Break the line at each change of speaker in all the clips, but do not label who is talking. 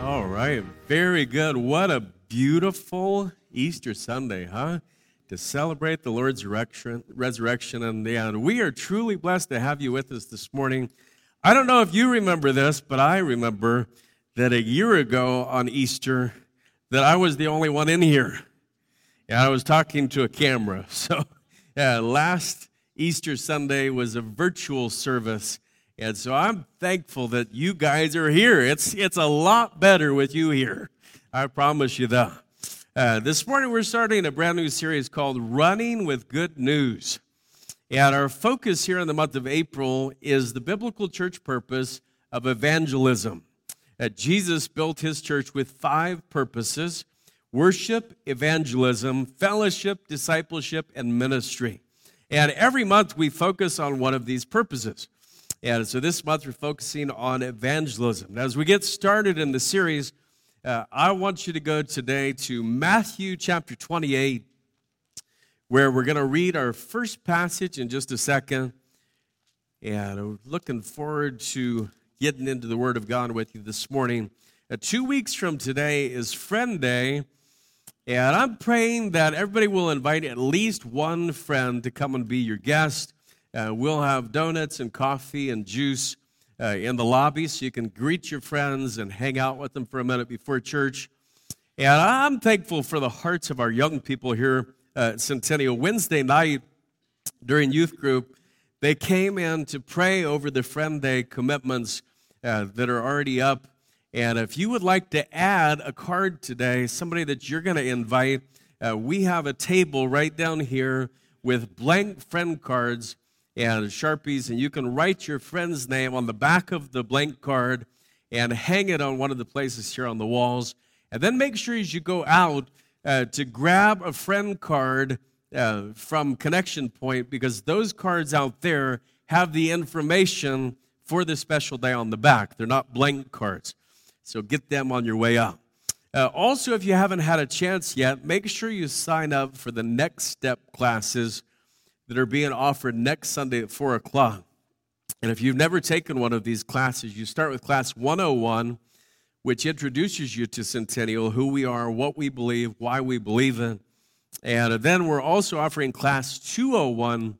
All right, very good. What a beautiful Easter Sunday, huh? To celebrate the Lord's resurrection, and the end. We are truly blessed to have you with us this morning. I don't know if you remember this, but I remember that a year ago on Easter that I was the only one in here. And I was talking to a camera. So, yeah, last Easter Sunday was a virtual service. And so I'm thankful that you guys are here. It's, it's a lot better with you here. I promise you that. Uh, this morning we're starting a brand new series called Running with Good News. And our focus here in the month of April is the biblical church purpose of evangelism. That Jesus built his church with five purposes worship, evangelism, fellowship, discipleship, and ministry. And every month we focus on one of these purposes. And so this month we're focusing on evangelism. Now, As we get started in the series, uh, I want you to go today to Matthew chapter 28, where we're going to read our first passage in just a second. And I'm looking forward to getting into the Word of God with you this morning. Uh, two weeks from today is Friend Day. And I'm praying that everybody will invite at least one friend to come and be your guest. Uh, we'll have donuts and coffee and juice uh, in the lobby so you can greet your friends and hang out with them for a minute before church. And I'm thankful for the hearts of our young people here at Centennial. Wednesday night during youth group, they came in to pray over the Friend Day commitments uh, that are already up. And if you would like to add a card today, somebody that you're going to invite, uh, we have a table right down here with blank friend cards and Sharpies, and you can write your friend's name on the back of the blank card and hang it on one of the places here on the walls. And then make sure as you go out uh, to grab a friend card uh, from Connection Point because those cards out there have the information for the special day on the back. They're not blank cards. So get them on your way out. Uh, also, if you haven't had a chance yet, make sure you sign up for the next step classes that are being offered next Sunday at 4 o'clock. And if you've never taken one of these classes, you start with class 101, which introduces you to Centennial, who we are, what we believe, why we believe in. And then we're also offering class 201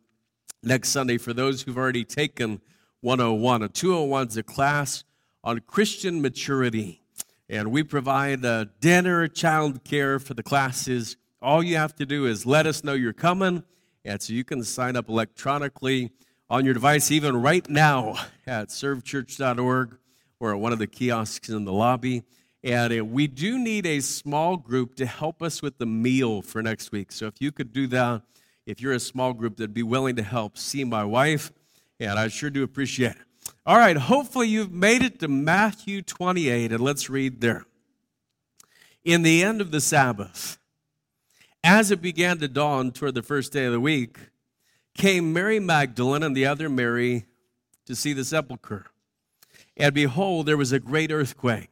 next Sunday for those who've already taken 101. A 201 is a class on Christian maturity. And we provide uh, dinner, child care for the classes. All you have to do is let us know you're coming and so you can sign up electronically on your device, even right now at servechurch.org or at one of the kiosks in the lobby. And uh, we do need a small group to help us with the meal for next week. So if you could do that, if you're a small group that'd be willing to help, see my wife, and I sure do appreciate it. All right, hopefully you've made it to Matthew 28, and let's read there. In the end of the Sabbath, as it began to dawn toward the first day of the week, came Mary Magdalene and the other Mary to see the sepulchre. And behold, there was a great earthquake.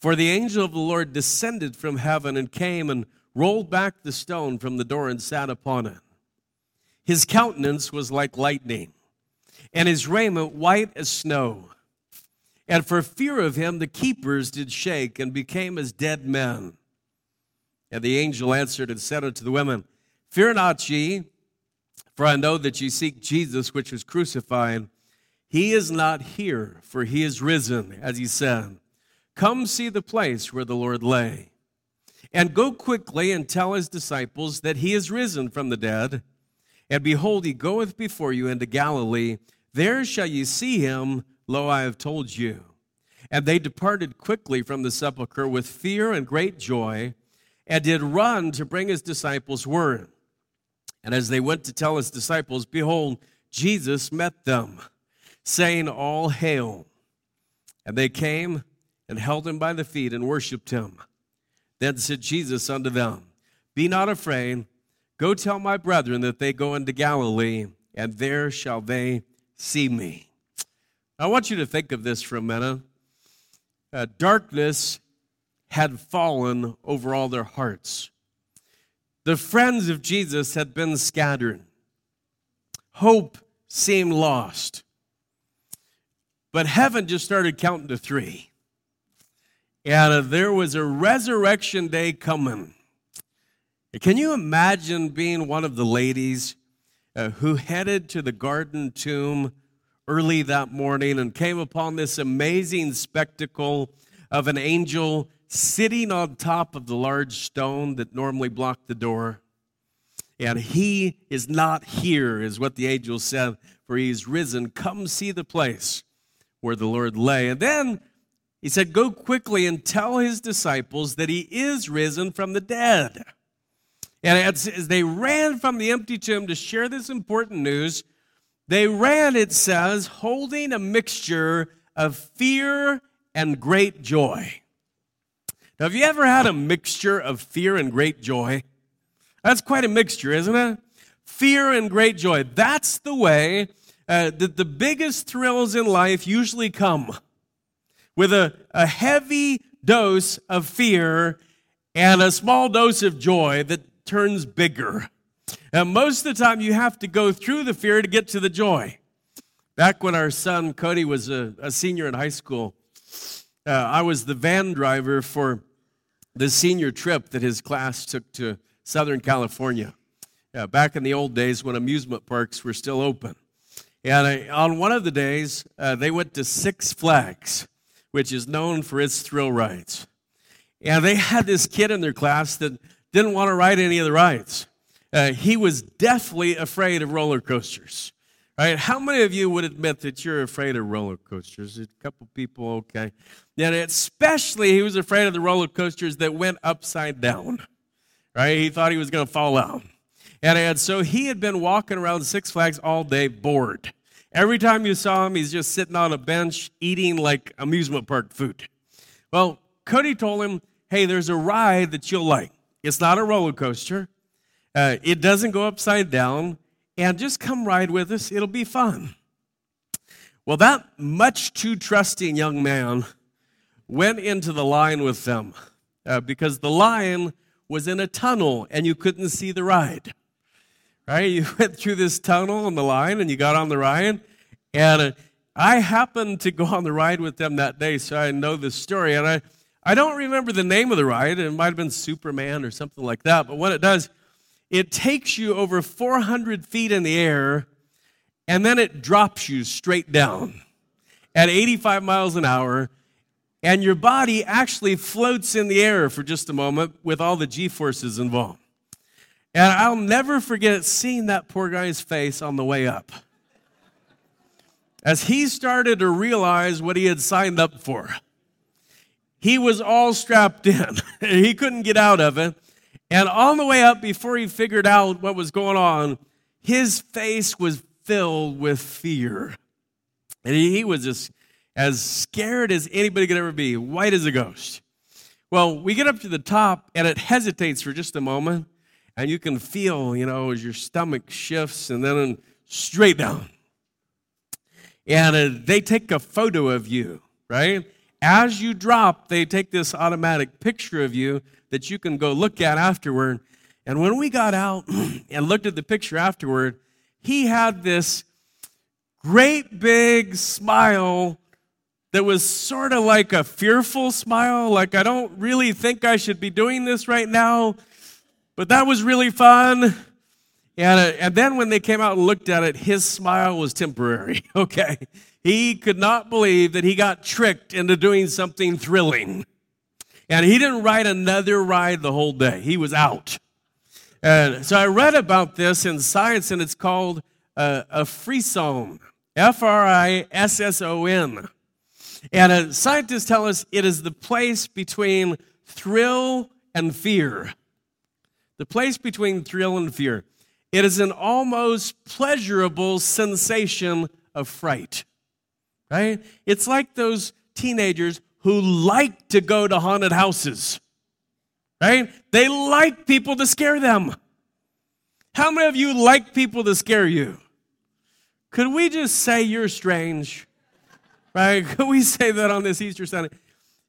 For the angel of the Lord descended from heaven and came and rolled back the stone from the door and sat upon it. His countenance was like lightning, and his raiment white as snow. And for fear of him, the keepers did shake and became as dead men. And the angel answered and said unto the women, Fear not ye, for I know that ye seek Jesus, which was crucified. He is not here, for he is risen, as he said. Come see the place where the Lord lay. And go quickly and tell his disciples that he is risen from the dead. And behold, he goeth before you into Galilee. There shall ye see him. Lo, I have told you. And they departed quickly from the sepulchre with fear and great joy and did run to bring his disciples word. And as they went to tell his disciples, behold, Jesus met them, saying, All hail. And they came and held him by the feet and worshiped him. Then said Jesus unto them, Be not afraid, Go tell my brethren that they go into Galilee, and there shall they see me. I want you to think of this for a minute. Uh, darkness had fallen over all their hearts. The friends of Jesus had been scattered. Hope seemed lost. But heaven just started counting to three. And there was a resurrection day coming. Can you imagine being one of the ladies uh, who headed to the garden tomb early that morning and came upon this amazing spectacle of an angel sitting on top of the large stone that normally blocked the door? And he is not here, is what the angel said, for he's risen. Come see the place where the Lord lay. And then he said, Go quickly and tell his disciples that he is risen from the dead. And as, they ran from the empty tomb to share this important news, they ran, it says, holding a mixture of fear and great joy. Now, have you ever had a mixture of fear and great joy? That's quite a mixture, isn't it? Fear and great joy. That's the way uh, that the biggest thrills in life usually come with a, a heavy dose of fear and a small dose of joy that turns bigger. And most of the time, you have to go through the fear to get to the joy. Back when our son Cody was a, a senior in high school, uh, I was the van driver for the senior trip that his class took to Southern California. Uh, back in the old days when amusement parks were still open. And I, on one of the days, uh, they went to Six Flags, which is known for its thrill rides. And they had this kid in their class that didn't want to ride any of the rides. Uh, he was deathly afraid of roller coasters. Right? How many of you would admit that you're afraid of roller coasters? A couple people, okay. And especially he was afraid of the roller coasters that went upside down. Right? He thought he was going to fall out. And, and so he had been walking around Six Flags all day bored. Every time you saw him, he's just sitting on a bench eating like amusement park food. Well, Cody told him, hey, there's a ride that you'll like. It's not a roller coaster. Uh, it doesn't go upside down, and just come ride with us. It'll be fun. Well, that much too trusting young man went into the line with them uh, because the line was in a tunnel and you couldn't see the ride. Right? You went through this tunnel on the line and you got on the ride. And uh, I happened to go on the ride with them that day, so I know this story. And I, I don't remember the name of the ride. It might have been Superman or something like that. But what it does, it takes you over 400 feet in the air and then it drops you straight down at 85 miles an hour. And your body actually floats in the air for just a moment with all the G forces involved. And I'll never forget seeing that poor guy's face on the way up. As he started to realize what he had signed up for, he was all strapped in. he couldn't get out of it. And on the way up, before he figured out what was going on, his face was filled with fear. And he, was just as scared as anybody could ever be, white as a ghost. Well, we get up to the top, and it hesitates for just a moment, and you can feel, you know, as your stomach shifts and then straight down. And uh, they take a photo of you, right? As you drop, they take this automatic picture of you that you can go look at afterward. And when we got out and looked at the picture afterward, he had this great big smile that was sort of like a fearful smile, like, I don't really think I should be doing this right now, but that was really fun. And, uh, and then when they came out and looked at it, his smile was temporary, okay? He could not believe that he got tricked into doing something thrilling. And he didn't ride another ride the whole day. He was out. And so I read about this in science, and it's called uh, a frisson, F R I S S O N. And uh, scientists tell us it is the place between thrill and fear. The place between thrill and fear. It is an almost pleasurable sensation of fright, right? It's like those teenagers who like to go to haunted houses, right? They like people to scare them. How many of you like people to scare you? Could we just say you're strange? Right? Could we say that on this Easter Sunday?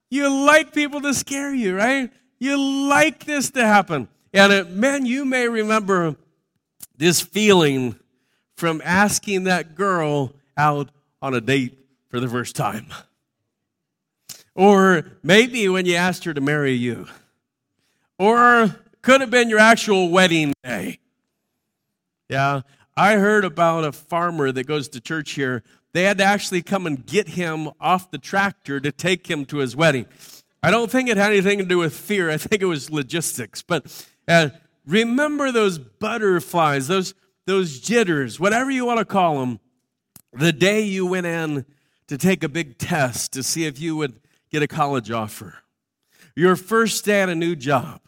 You like people to scare you, right? You like this to happen. And it, man, you may remember this feeling from asking that girl out on a date for the first time. Or maybe when you asked her to marry you. Or could have been your actual wedding day. Yeah, I heard about a farmer that goes to church here. They had to actually come and get him off the tractor to take him to his wedding. I don't think it had anything to do with fear. I think it was logistics. But uh, remember those butterflies, those, those jitters, whatever you want to call them, the day you went in to take a big test to see if you would get a college offer, your first day at a new job,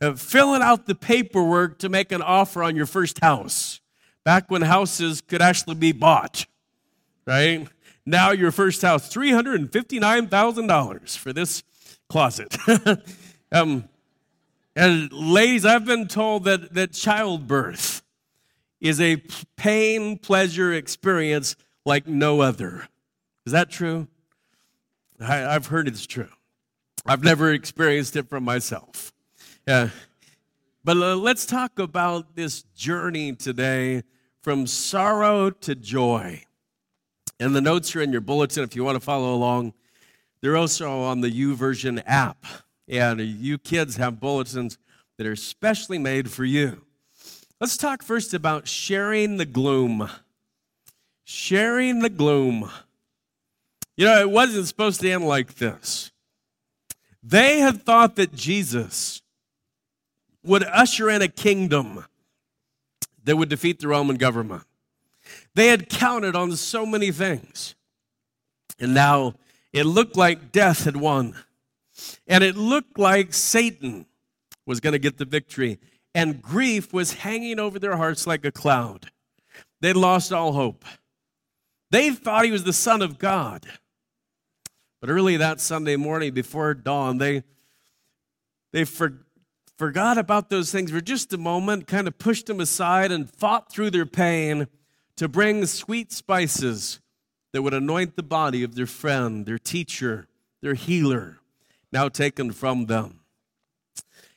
uh, filling out the paperwork to make an offer on your first house, back when houses could actually be bought, right? Now your first house, $359,000 for this closet. um, and ladies, I've been told that, that childbirth is a pain pleasure experience like no other. Is that true? I, have heard it's true. I've never experienced it from myself. Yeah. But uh, let's talk about this journey today from sorrow to joy. And the notes are in your bulletin if you want to follow along. They're also on the YouVersion app. And you kids have bulletins that are specially made for you. Let's talk first about sharing the gloom. Sharing the gloom. You know, it wasn't supposed to end like this. They had thought that Jesus would usher in a kingdom that would defeat the Roman government. They had counted on so many things. And now it looked like death had won. And it looked like Satan was going to get the victory. And grief was hanging over their hearts like a cloud. They lost all hope. They thought he was the Son of God. But early that Sunday morning before dawn, they, they for, forgot about those things for just a moment, kind of pushed them aside and fought through their pain to bring sweet spices that would anoint the body of their friend, their teacher, their healer, now taken from them.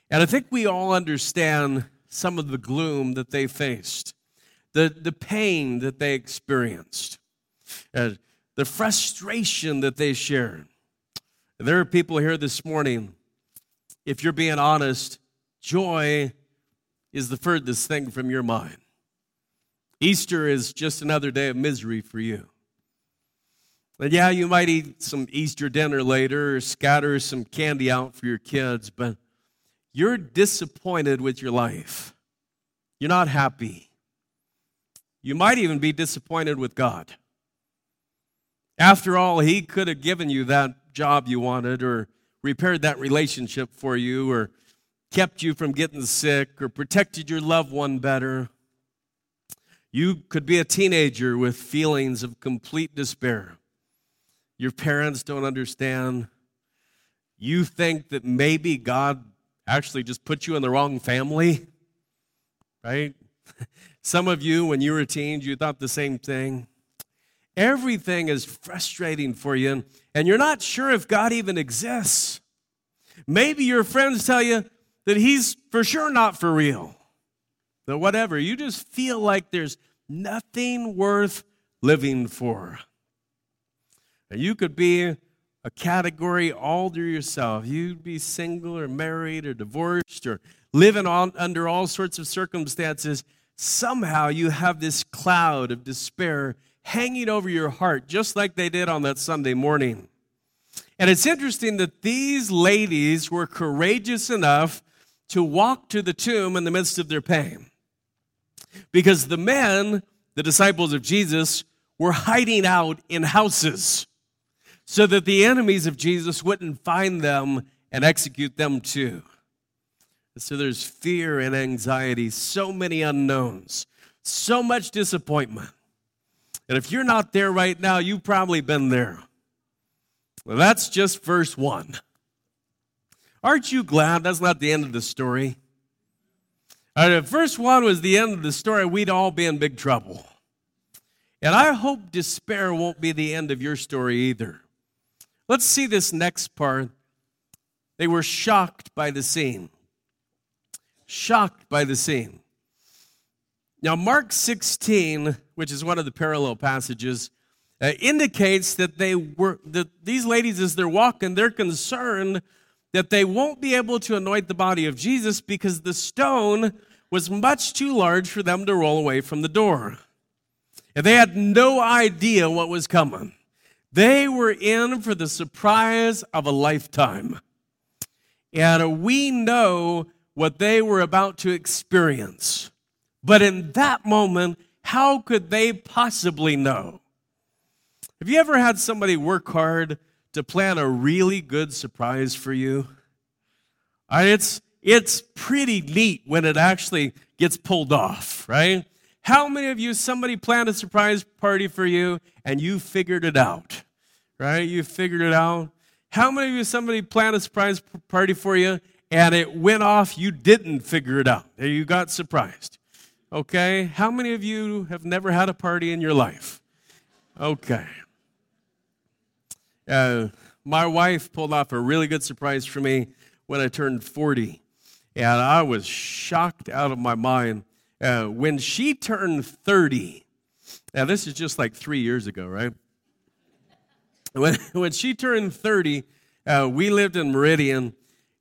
And I think we all understand some of the gloom that they faced, the, the pain that they experienced, uh, the frustration that they shared. There are people here this morning, if you're being honest, joy is the furthest thing from your mind. Easter is just another day of misery for you. And yeah, you might eat some Easter dinner later or scatter some candy out for your kids, but you're disappointed with your life. You're not happy. You might even be disappointed with God. After all, He could have given you that job you wanted, or repaired that relationship for you, or kept you from getting sick, or protected your loved one better. You could be a teenager with feelings of complete despair. Your parents don't understand. You think that maybe God actually just put you in the wrong family, right? Some of you, when you were teens, you thought the same thing. Everything is frustrating for you, and you're not sure if God even exists. Maybe your friends tell you that He's for sure not for real that whatever, you just feel like there's nothing worth living for. And you could be a category all to yourself. You'd be single or married or divorced or living on, under all sorts of circumstances. Somehow you have this cloud of despair hanging over your heart, just like they did on that Sunday morning. And it's interesting that these ladies were courageous enough to walk to the tomb in the midst of their pain. Because the men, the disciples of Jesus, were hiding out in houses so that the enemies of Jesus wouldn't find them and execute them too. So there's fear and anxiety, so many unknowns, so much disappointment. And if you're not there right now, you've probably been there. Well, that's just verse one. Aren't you glad that's not the end of the story? Right, if verse 1 was the end of the story, we'd all be in big trouble. And I hope despair won't be the end of your story either. Let's see this next part. They were shocked by the scene. Shocked by the scene. Now, Mark 16, which is one of the parallel passages, uh, indicates that they were that these ladies, as they're walking, they're concerned that they won't be able to anoint the body of Jesus because the stone was much too large for them to roll away from the door. And they had no idea what was coming. They were in for the surprise of a lifetime. And we know what they were about to experience. But in that moment, how could they possibly know? Have you ever had somebody work hard to plan a really good surprise for you? Uh, it's, it's pretty neat when it actually gets pulled off, right? How many of you, somebody planned a surprise party for you and you figured it out, right? You figured it out. How many of you, somebody planned a surprise party for you and it went off, you didn't figure it out? You got surprised. Okay? How many of you have never had a party in your life? Okay. Uh, my wife pulled off a really good surprise for me when I turned 40, and I was shocked out of my mind. Uh, when she turned 30, now this is just like three years ago, right? When, when she turned 30, uh, we lived in Meridian,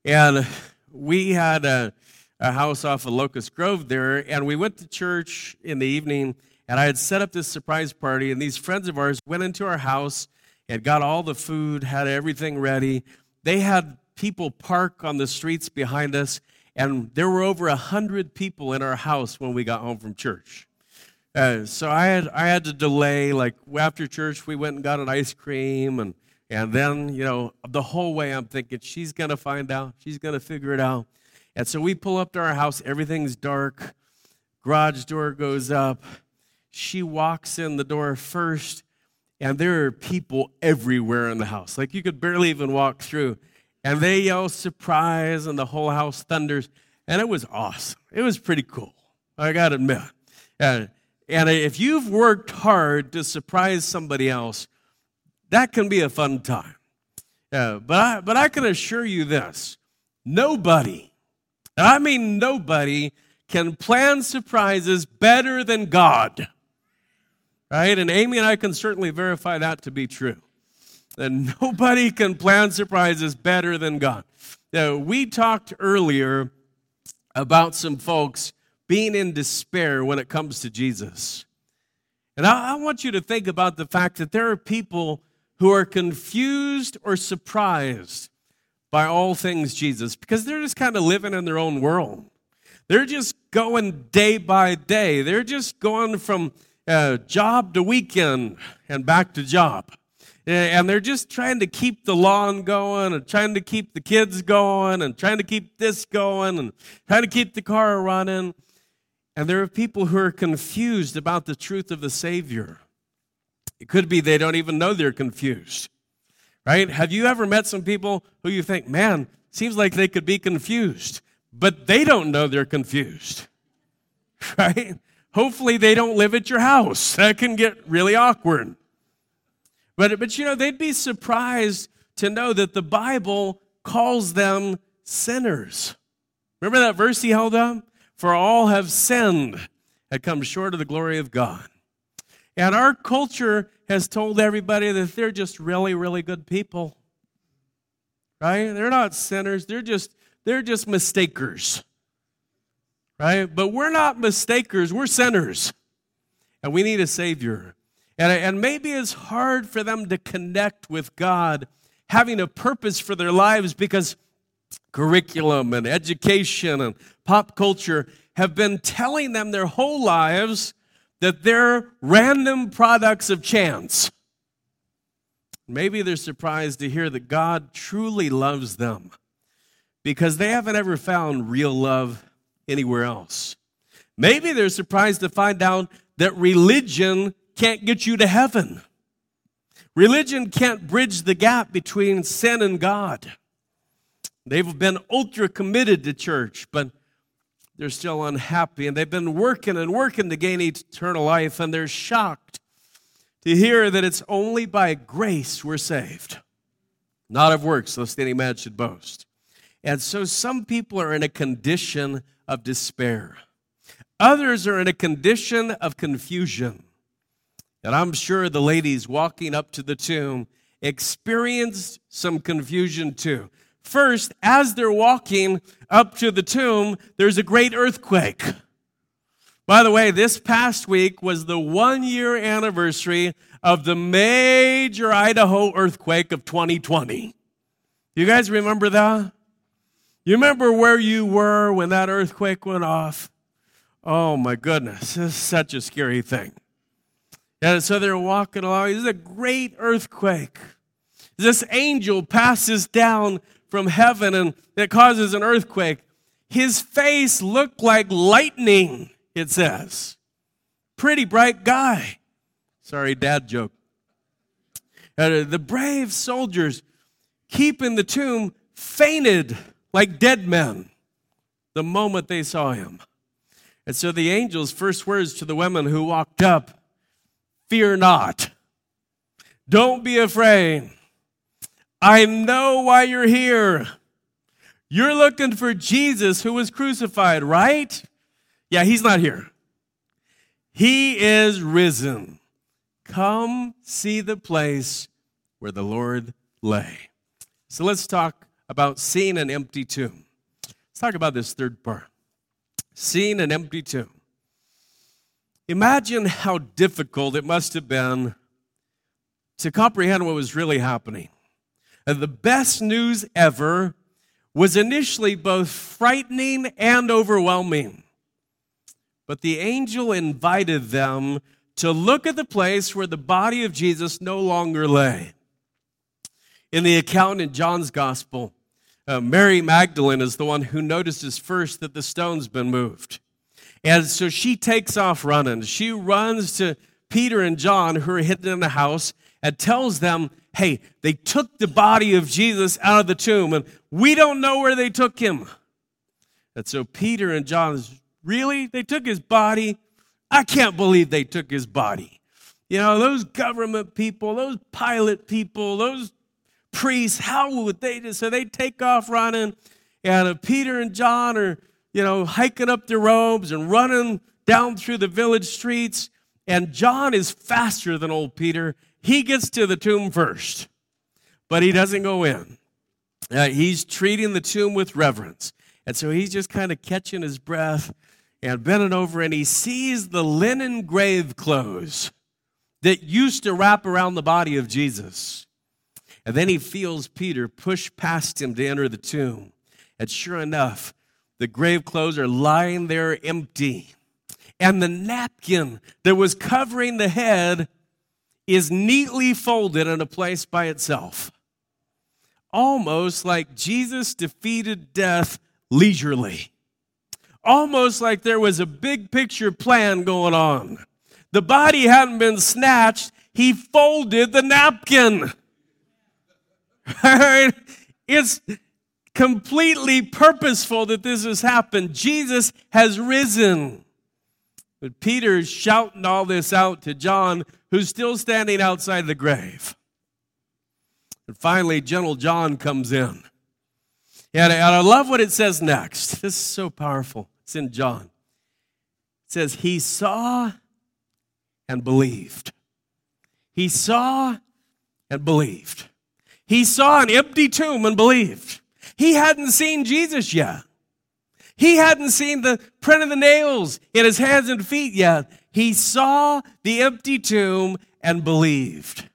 and we had a, a house off of Locust Grove there, and we went to church in the evening, and I had set up this surprise party, and these friends of ours went into our house and got all the food, had everything ready. They had people park on the streets behind us, and there were over a hundred people in our house when we got home from church. Uh, so I had I had to delay. Like after church, we went and got an ice cream, and and then you know the whole way I'm thinking she's gonna find out, she's gonna figure it out. And so we pull up to our house, everything's dark, garage door goes up. She walks in the door first, and there are people everywhere in the house. Like you could barely even walk through. And they yell surprise, and the whole house thunders. And it was awesome. It was pretty cool. I got to admit. And, and if you've worked hard to surprise somebody else, that can be a fun time. Uh, but, I, but I can assure you this nobody and I mean nobody can plan surprises better than God. Right? And Amy and I can certainly verify that to be true. That nobody can plan surprises better than God. Now, we talked earlier about some folks being in despair when it comes to Jesus. And I, I want you to think about the fact that there are people who are confused or surprised by all things Jesus because they're just kind of living in their own world. They're just going day by day. They're just going from uh, job to weekend and back to job. And they're just trying to keep the lawn going and trying to keep the kids going and trying to keep this going and trying to keep the car running. And there are people who are confused about the truth of the Savior. It could be they don't even know they're confused right? Have you ever met some people who you think, man, seems like they could be confused, but they don't know they're confused, right? Hopefully they don't live at your house. That can get really awkward. But, but you know, they'd be surprised to know that the Bible calls them sinners. Remember that verse he held up? For all have sinned and come short of the glory of God. And our culture has told everybody that they're just really, really good people. Right? They're not sinners. They're just they're just mistakers. Right? But we're not mistakers. We're sinners. And we need a savior. And, and maybe it's hard for them to connect with God, having a purpose for their lives because curriculum and education and pop culture have been telling them their whole lives that they're random products of chance. Maybe they're surprised to hear that God truly loves them because they haven't ever found real love anywhere else. Maybe they're surprised to find out that religion can't get you to heaven. Religion can't bridge the gap between sin and God. They've been ultra committed to church, but they're still unhappy and they've been working and working to gain eternal life and they're shocked to hear that it's only by grace we're saved, not of works, lest any man should boast. And so some people are in a condition of despair. Others are in a condition of confusion. And I'm sure the ladies walking up to the tomb experienced some confusion too. First, as they're walking up to the tomb, there's a great earthquake. By the way, this past week was the one year anniversary of the major Idaho earthquake of 2020. You guys remember that? You remember where you were when that earthquake went off? Oh my goodness, this is such a scary thing. And so they're walking along. This is a great earthquake. This angel passes down from heaven and it causes an earthquake. His face looked like lightning, it says. Pretty bright guy. Sorry, dad joke. Uh, the brave soldiers keeping the tomb fainted like dead men the moment they saw him. And so the angel's first words to the women who walked up Fear not. Don't be afraid. I know why you're here. You're looking for Jesus who was crucified, right? Yeah, he's not here. He is risen. Come see the place where the Lord lay. So let's talk about seeing an empty tomb. Let's talk about this third part seeing an empty tomb. Imagine how difficult it must have been to comprehend what was really happening. The best news ever was initially both frightening and overwhelming. But the angel invited them to look at the place where the body of Jesus no longer lay. In the account in John's gospel, uh, Mary Magdalene is the one who notices first that the stone's been moved. And so she takes off running. She runs to Peter and John, who are hidden in the house, and tells them, Hey, they took the body of Jesus out of the tomb, and we don't know where they took him. And so Peter and John, is, really? They took his body? I can't believe they took his body. You know, those government people, those Pilate people, those priests, how would they just, So they take off running, and uh, Peter and John are, you know, hiking up their robes and running down through the village streets. And John is faster than old Peter. He gets to the tomb first, but he doesn't go in. Uh, he's treating the tomb with reverence. And so he's just kind of catching his breath and bending over, and he sees the linen grave clothes that used to wrap around the body of Jesus. And then he feels Peter push past him to enter the tomb. And sure enough, the grave clothes are lying there empty. And the napkin that was covering the head is neatly folded in a place by itself. Almost like Jesus defeated death leisurely. Almost like there was a big picture plan going on. The body hadn't been snatched, he folded the napkin. it's completely purposeful that this has happened. Jesus has risen. But Peter's shouting all this out to John, who's still standing outside the grave. And finally, gentle John comes in. And I love what it says next. This is so powerful. It's in John. It says, He saw and believed. He saw and believed. He saw an empty tomb and believed. He hadn't seen Jesus yet. He hadn't seen the print of the nails in his hands and feet yet. He saw the empty tomb and believed.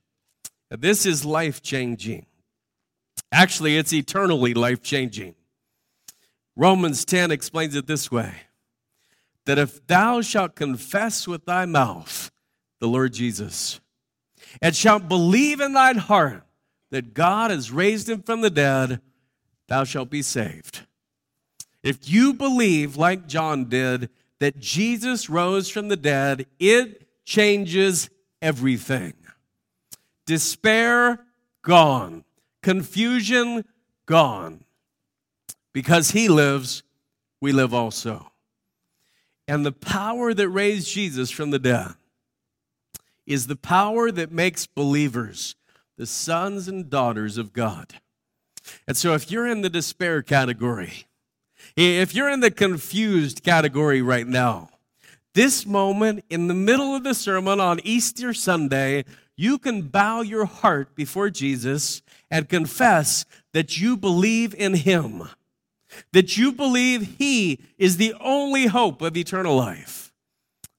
This is life changing. Actually, it's eternally life changing. Romans 10 explains it this way that if thou shalt confess with thy mouth the Lord Jesus, and shalt believe in thine heart that God has raised him from the dead, thou shalt be saved. If you believe, like John did, that Jesus rose from the dead, it changes everything. Despair, gone. Confusion, gone. Because he lives, we live also. And the power that raised Jesus from the dead is the power that makes believers the sons and daughters of God. And so if you're in the despair category, if you're in the confused category right now, this moment in the middle of the sermon on Easter Sunday, you can bow your heart before Jesus and confess that you believe in Him, that you believe He is the only hope of eternal life,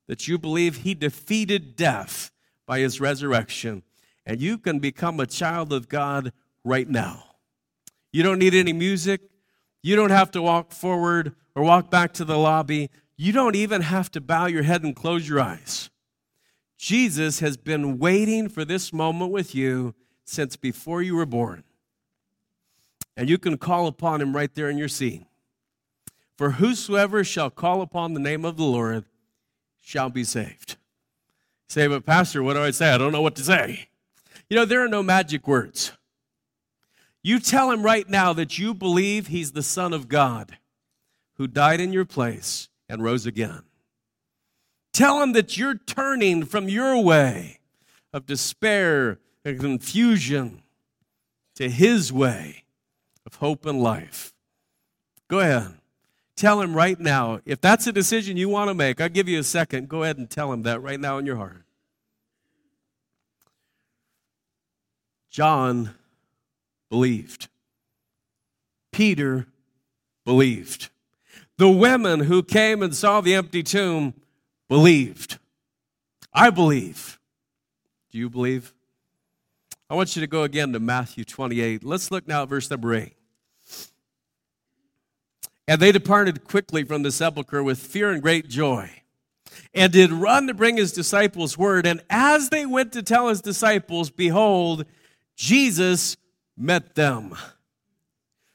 that you believe He defeated death by His resurrection, and you can become a child of God right now. You don't need any music. You don't have to walk forward or walk back to the lobby. You don't even have to bow your head and close your eyes. Jesus has been waiting for this moment with you since before you were born. And you can call upon him right there in your seat. For whosoever shall call upon the name of the Lord shall be saved. Say, but Pastor, what do I say? I don't know what to say. You know, there are no magic words. You tell him right now that you believe he's the Son of God who died in your place and rose again. Tell him that you're turning from your way of despair and confusion to his way of hope and life. Go ahead. Tell him right now. If that's a decision you want to make, I'll give you a second. Go ahead and tell him that right now in your heart. John believed. Peter believed. The women who came and saw the empty tomb believed. I believe. Do you believe? I want you to go again to Matthew 28. Let's look now at verse number 8. And they departed quickly from the sepulchre with fear and great joy, and did run to bring his disciples word. And as they went to tell his disciples, behold, Jesus met them,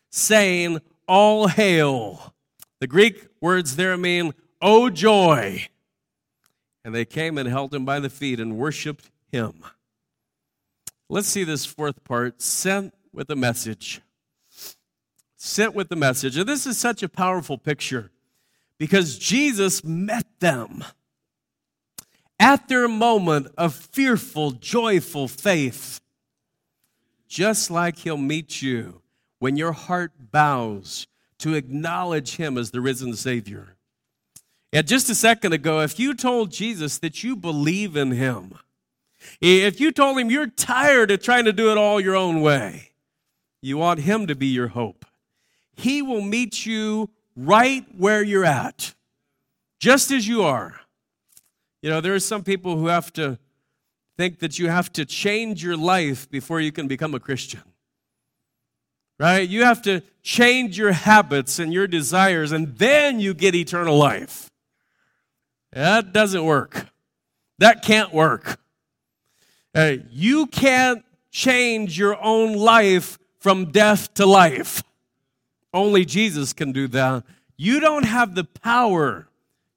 saying, All hail. The Greek words there mean, Oh joy. And they came and held him by the feet and worshiped him. Let's see this fourth part sent with a message. Sent with the message. And this is such a powerful picture because Jesus met them at their moment of fearful, joyful faith just like He'll meet you when your heart bows to acknowledge Him as the risen Savior. And just a second ago, if you told Jesus that you believe in Him, if you told Him you're tired of trying to do it all your own way, you want Him to be your hope, He will meet you right where you're at, just as you are. You know, there are some people who have to think that you have to change your life before you can become a Christian. Right? You have to change your habits and your desires, and then you get eternal life. That doesn't work. That can't work. Uh, you can't change your own life from death to life. Only Jesus can do that. You don't have the power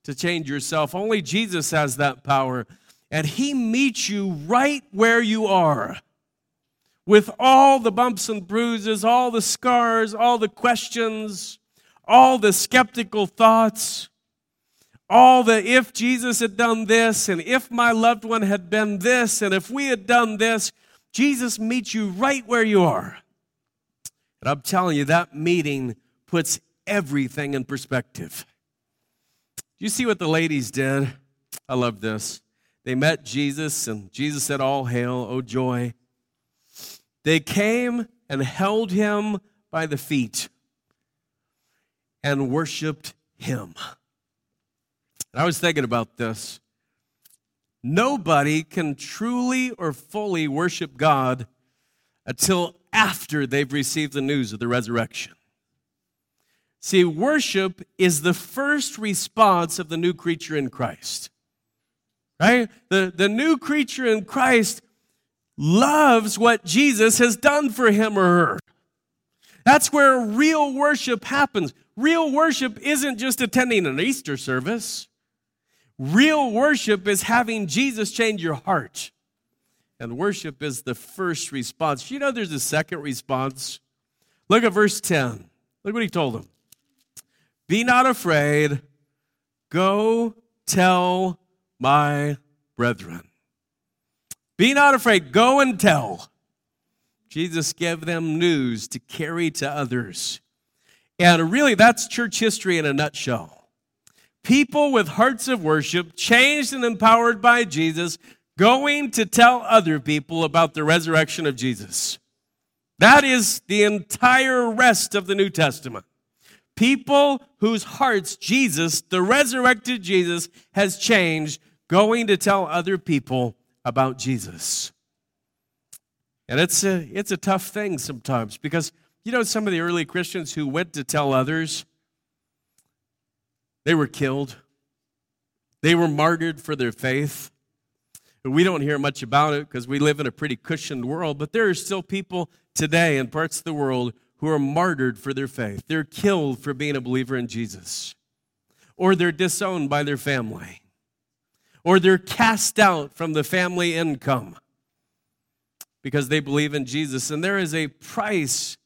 to change yourself. Only Jesus has that power and He meets you right where you are with all the bumps and bruises, all the scars, all the questions, all the skeptical thoughts, all the if Jesus had done this, and if my loved one had been this, and if we had done this, Jesus meets you right where you are. And I'm telling you, that meeting puts everything in perspective. You see what the ladies did? I love this. They met Jesus, and Jesus said, All hail, O joy. They came and held him by the feet and worshiped him. And I was thinking about this. Nobody can truly or fully worship God until after they've received the news of the resurrection. See, worship is the first response of the new creature in Christ right? The, the new creature in Christ loves what Jesus has done for him or her. That's where real worship happens. Real worship isn't just attending an Easter service. Real worship is having Jesus change your heart. And worship is the first response. You know, there's a second response. Look at verse 10. Look what he told them Be not afraid, Go tell my brethren. Be not afraid, go and tell. Jesus gave them news to carry to others. And really, that's church history in a nutshell. People with hearts of worship, changed and empowered by Jesus, going to tell other people about the resurrection of Jesus. That is the entire rest of the New Testament. People whose hearts Jesus, the resurrected Jesus, has changed, going to tell other people about Jesus. And it's a, it's a tough thing sometimes because, you know, some of the early Christians who went to tell others, they were killed. They were martyred for their faith. We don't hear much about it because we live in a pretty cushioned world, but there are still people today in parts of the world who are martyred for their faith. They're killed for being a believer in Jesus, or they're disowned by their family, or they're cast out from the family income because they believe in Jesus. And there is a price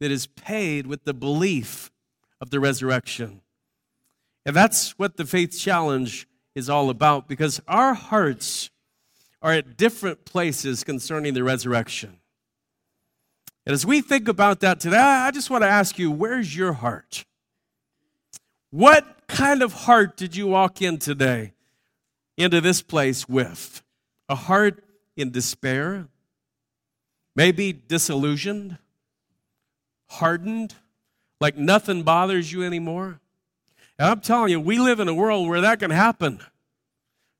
that is paid with the belief of the resurrection. And that's what the faith challenge is all about because our hearts are at different places concerning the resurrection. And as we think about that today, I just want to ask you where's your heart? What kind of heart did you walk in today into this place with? A heart in despair? Maybe disillusioned? Hardened? Like nothing bothers you anymore? And I'm telling you, we live in a world where that can happen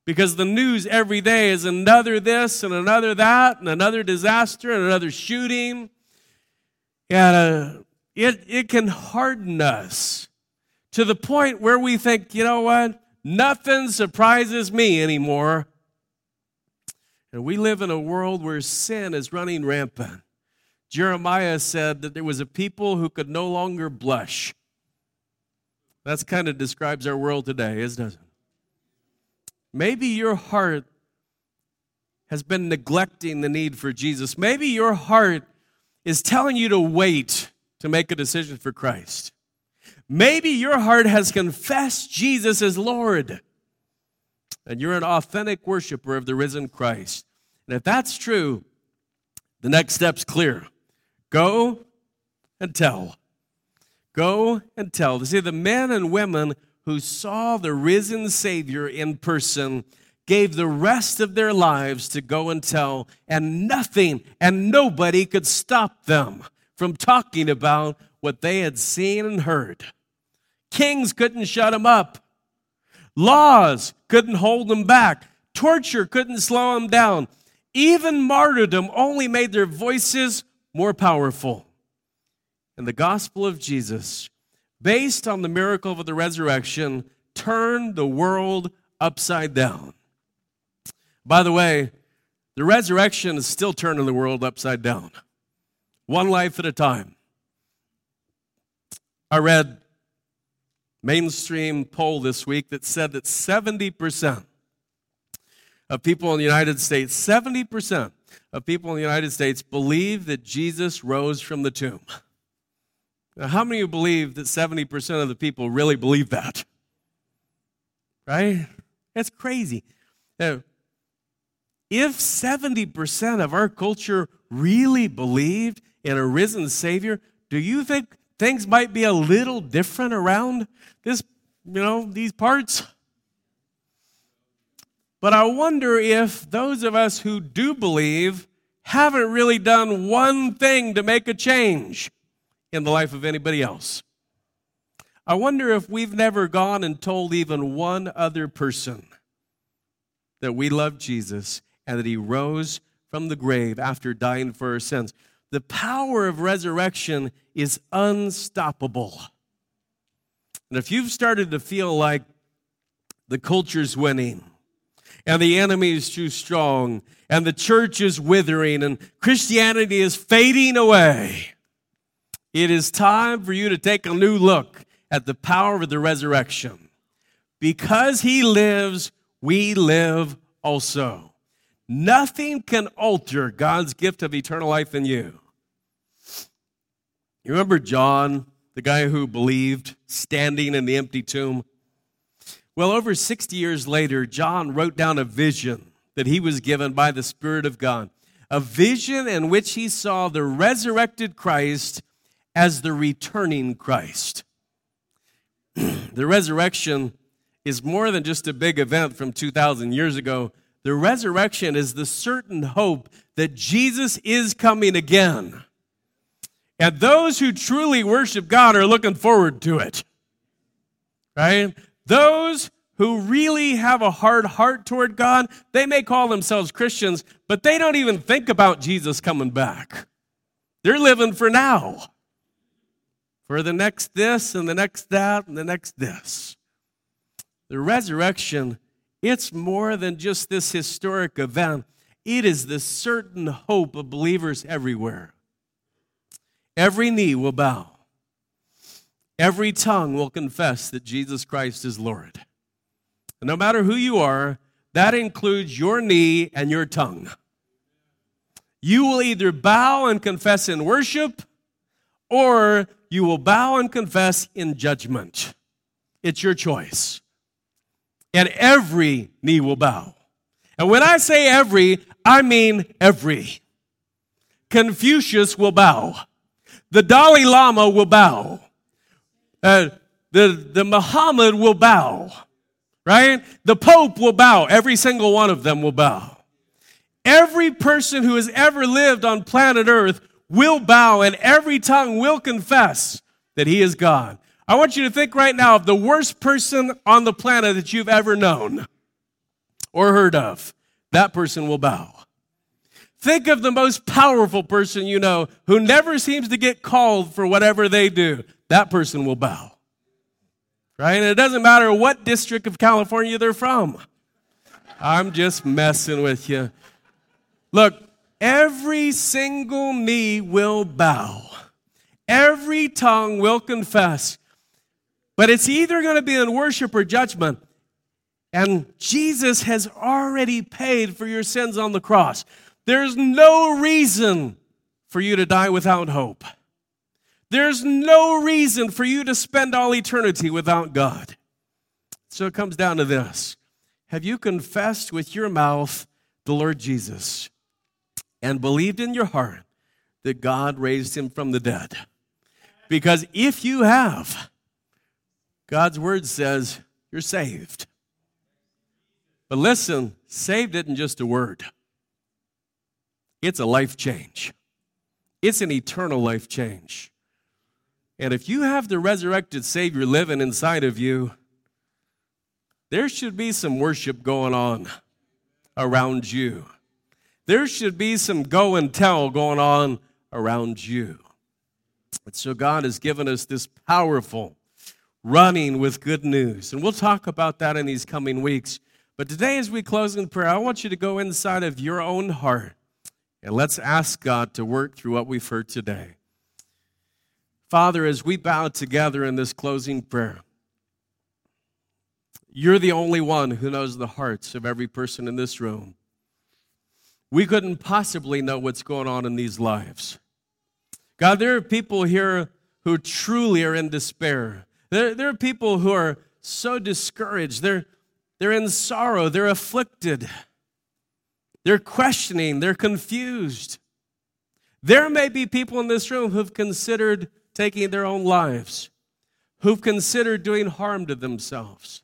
because the news every day is another this and another that and another disaster and another shooting. And uh, it, it can harden us to the point where we think, you know what? Nothing surprises me anymore. And we live in a world where sin is running rampant. Jeremiah said that there was a people who could no longer blush. That's kind of describes our world today, isn't it? Maybe your heart has been neglecting the need for Jesus. Maybe your heart is telling you to wait to make a decision for Christ. Maybe your heart has confessed Jesus as Lord and you're an authentic worshiper of the risen Christ. And if that's true, the next step's clear. Go and tell. Go and tell. See, the men and women who saw the risen Savior in person gave the rest of their lives to go and tell, and nothing and nobody could stop them from talking about what they had seen and heard. Kings couldn't shut them up. Laws couldn't hold them back. Torture couldn't slow them down. Even martyrdom only made their voices more powerful. And the gospel of Jesus based on the miracle of the resurrection, turned the world upside down. By the way, the resurrection is still turning the world upside down, one life at a time. I read mainstream poll this week that said that 70% of people in the United States, 70% of people in the United States believe that Jesus rose from the tomb. Now, how many of you believe that 70% of the people really believe that? Right? That's crazy. Now, if 70% of our culture really believed in a risen Savior, do you think things might be a little different around this, you know, these parts? But I wonder if those of us who do believe haven't really done one thing to make a change in the life of anybody else. I wonder if we've never gone and told even one other person that we love Jesus and that he rose from the grave after dying for our sins. The power of resurrection is unstoppable. And if you've started to feel like the culture's winning, and the enemy is too strong, and the church is withering, and Christianity is fading away, it is time for you to take a new look at the power of the resurrection. Because he lives, we live also. Nothing can alter God's gift of eternal life in you. You remember John, the guy who believed, standing in the empty tomb? Well, over 60 years later, John wrote down a vision that he was given by the Spirit of God, a vision in which he saw the resurrected Christ as the returning Christ. the resurrection is more than just a big event from 2,000 years ago. The resurrection is the certain hope that Jesus is coming again. And those who truly worship God are looking forward to it. Right? Those who really have a hard heart toward God, they may call themselves Christians, but they don't even think about Jesus coming back. They're living for now. For the next this and the next that and the next this. The resurrection, it's more than just this historic event, it is the certain hope of believers everywhere. Every knee will bow, every tongue will confess that Jesus Christ is Lord. And no matter who you are, that includes your knee and your tongue. You will either bow and confess in worship, or you will bow and confess in judgment. It's your choice and every knee will bow. And when I say every, I mean every. Confucius will bow. The Dalai Lama will bow. Uh, the, the Muhammad will bow. Right? The Pope will bow. Every single one of them will bow. Every person who has ever lived on planet Earth will bow, and every tongue will confess that he is God. I want you to think right now of the worst person on the planet that you've ever known or heard of. That person will bow. Think of the most powerful person you know who never seems to get called for whatever they do. That person will bow. Right? And it doesn't matter what district of California they're from. I'm just messing with you. Look, every single knee will bow, every tongue will confess but it's either going to be in worship or judgment. And Jesus has already paid for your sins on the cross. There's no reason for you to die without hope. There's no reason for you to spend all eternity without God. So it comes down to this Have you confessed with your mouth the Lord Jesus and believed in your heart that God raised him from the dead? Because if you have, God's word says you're saved. But listen, saved isn't just a word, it's a life change, it's an eternal life change. And if you have the resurrected Savior living inside of you, there should be some worship going on around you. There should be some go and tell going on around you. And so God has given us this powerful running with good news. And we'll talk about that in these coming weeks. But today, as we close in prayer, I want you to go inside of your own heart and let's ask God to work through what we've heard today. Father, as we bow together in this closing prayer, you're the only one who knows the hearts of every person in this room. We couldn't possibly know what's going on in these lives. God, there are people here who truly are in despair. There, there are people who are so discouraged. They're, they're in sorrow. They're afflicted. They're questioning. They're confused. There may be people in this room who've considered taking their own lives, who've considered doing harm to themselves.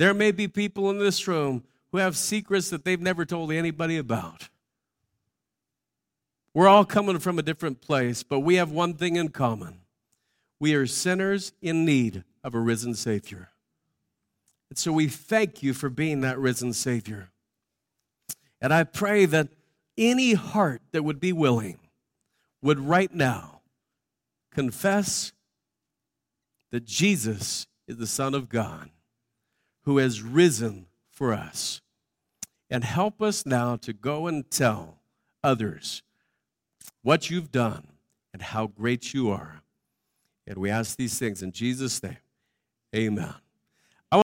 There may be people in this room who have secrets that they've never told anybody about. We're all coming from a different place, but we have one thing in common we are sinners in need of a risen Savior. And so we thank you for being that risen Savior. And I pray that any heart that would be willing would right now confess that Jesus is the Son of God who has risen for us. And help us now to go and tell others what you've done and how great you are. And we ask these things in Jesus' name. Amen.